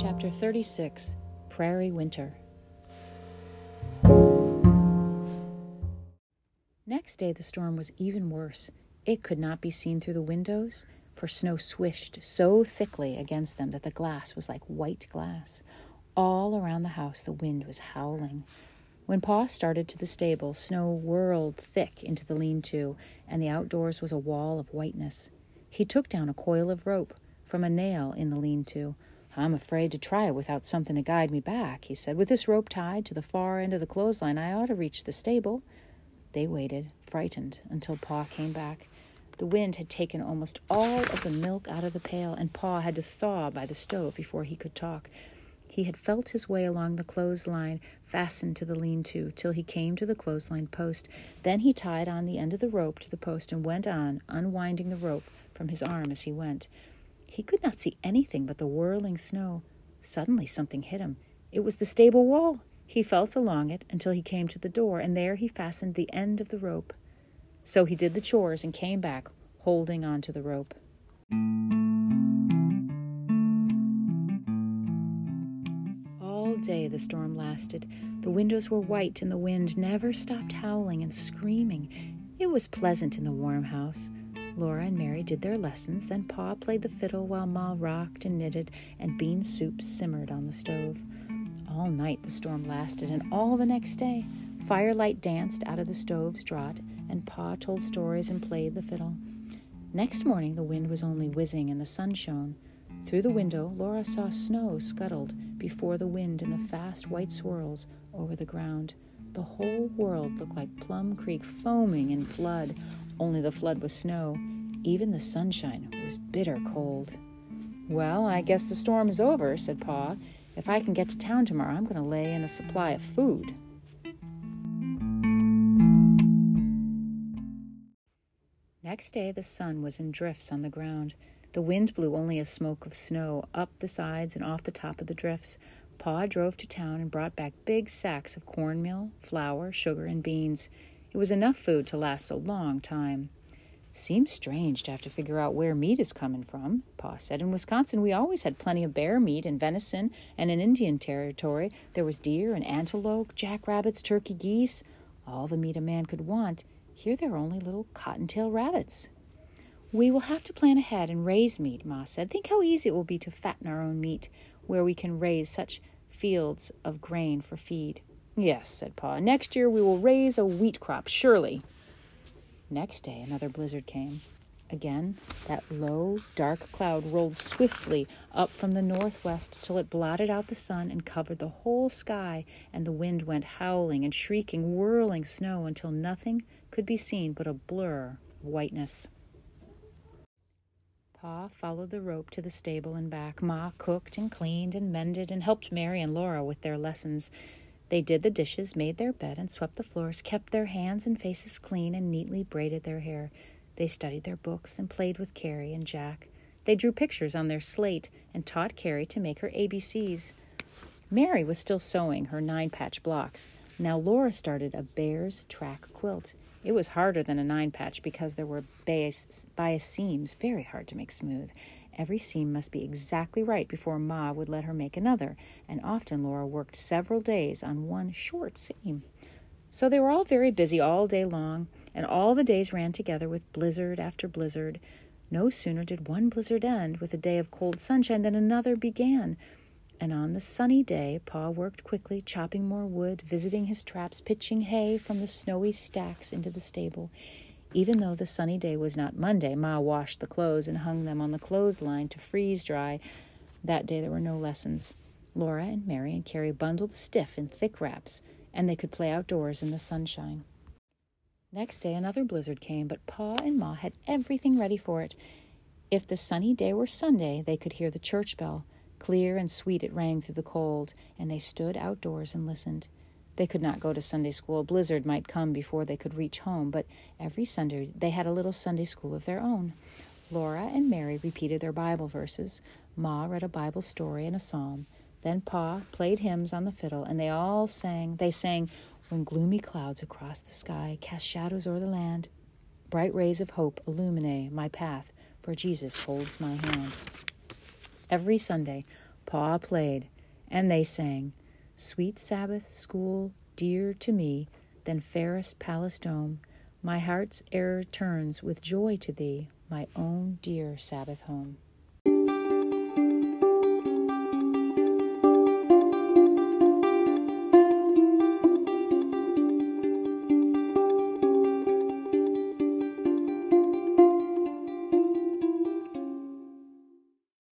Chapter 36 Prairie Winter. Next day, the storm was even worse. It could not be seen through the windows, for snow swished so thickly against them that the glass was like white glass. All around the house, the wind was howling. When Pa started to the stable, snow whirled thick into the lean to, and the outdoors was a wall of whiteness. He took down a coil of rope from a nail in the lean to. I'm afraid to try it without something to guide me back, he said. With this rope tied to the far end of the clothesline, I ought to reach the stable. They waited, frightened, until Pa came back. The wind had taken almost all of the milk out of the pail, and Pa had to thaw by the stove before he could talk. He had felt his way along the clothesline fastened to the lean to till he came to the clothesline post. Then he tied on the end of the rope to the post and went on, unwinding the rope from his arm as he went. He could not see anything but the whirling snow. Suddenly something hit him. It was the stable wall. He felt along it until he came to the door, and there he fastened the end of the rope. So he did the chores and came back, holding on to the rope. All day the storm lasted. The windows were white, and the wind never stopped howling and screaming. It was pleasant in the warm house. Laura and Mary did their lessons, then Pa played the fiddle while Ma rocked and knitted, and bean soup simmered on the stove. All night the storm lasted, and all the next day. Firelight danced out of the stove's draught, and Pa told stories and played the fiddle. Next morning the wind was only whizzing and the sun shone. Through the window, Laura saw snow scuttled before the wind in the fast white swirls over the ground. The whole world looked like Plum Creek foaming in flood, only the flood was snow. Even the sunshine was bitter cold. Well, I guess the storm is over, said Pa. If I can get to town tomorrow, I'm going to lay in a supply of food. Next day, the sun was in drifts on the ground. The wind blew only a smoke of snow up the sides and off the top of the drifts. Pa drove to town and brought back big sacks of cornmeal, flour, sugar, and beans. It was enough food to last a long time. Seems strange to have to figure out where meat is coming from, Pa said. In Wisconsin, we always had plenty of bear meat and venison, and in Indian territory, there was deer and antelope, jackrabbits, turkey, geese, all the meat a man could want. Here there are only little cottontail rabbits. We will have to plan ahead and raise meat, Ma said. Think how easy it will be to fatten our own meat, where we can raise such fields of grain for feed. Yes, said Pa. Next year we will raise a wheat crop, surely. Next day another blizzard came. Again, that low, dark cloud rolled swiftly up from the northwest till it blotted out the sun and covered the whole sky, and the wind went howling and shrieking, whirling snow until nothing could be seen but a blur of whiteness. Pa followed the rope to the stable and back. Ma cooked and cleaned and mended and helped Mary and Laura with their lessons. They did the dishes, made their bed, and swept the floors, kept their hands and faces clean, and neatly braided their hair. They studied their books and played with Carrie and Jack. They drew pictures on their slate and taught Carrie to make her ABCs. Mary was still sewing her nine patch blocks. Now Laura started a bear's track quilt. It was harder than a nine patch because there were bias, bias seams, very hard to make smooth. Every seam must be exactly right before Ma would let her make another, and often Laura worked several days on one short seam. So they were all very busy all day long, and all the days ran together with blizzard after blizzard. No sooner did one blizzard end with a day of cold sunshine than another began. And on the sunny day, Pa worked quickly, chopping more wood, visiting his traps, pitching hay from the snowy stacks into the stable. Even though the sunny day was not Monday, Ma washed the clothes and hung them on the clothesline to freeze dry. That day there were no lessons. Laura and Mary and Carrie bundled stiff in thick wraps, and they could play outdoors in the sunshine. Next day another blizzard came, but Pa and Ma had everything ready for it. If the sunny day were Sunday, they could hear the church bell. Clear and sweet it rang through the cold, and they stood outdoors and listened. They could not go to Sunday school. A blizzard might come before they could reach home, but every Sunday they had a little Sunday school of their own. Laura and Mary repeated their Bible verses. Ma read a Bible story and a psalm. Then Pa played hymns on the fiddle, and they all sang. They sang, When gloomy clouds across the sky cast shadows o'er the land, bright rays of hope illuminate my path, for Jesus holds my hand. Every Sunday, Pa played, and they sang, Sweet Sabbath school, dear to me, than fairest palace dome. My heart's e'er turns with joy to thee, my own dear Sabbath home.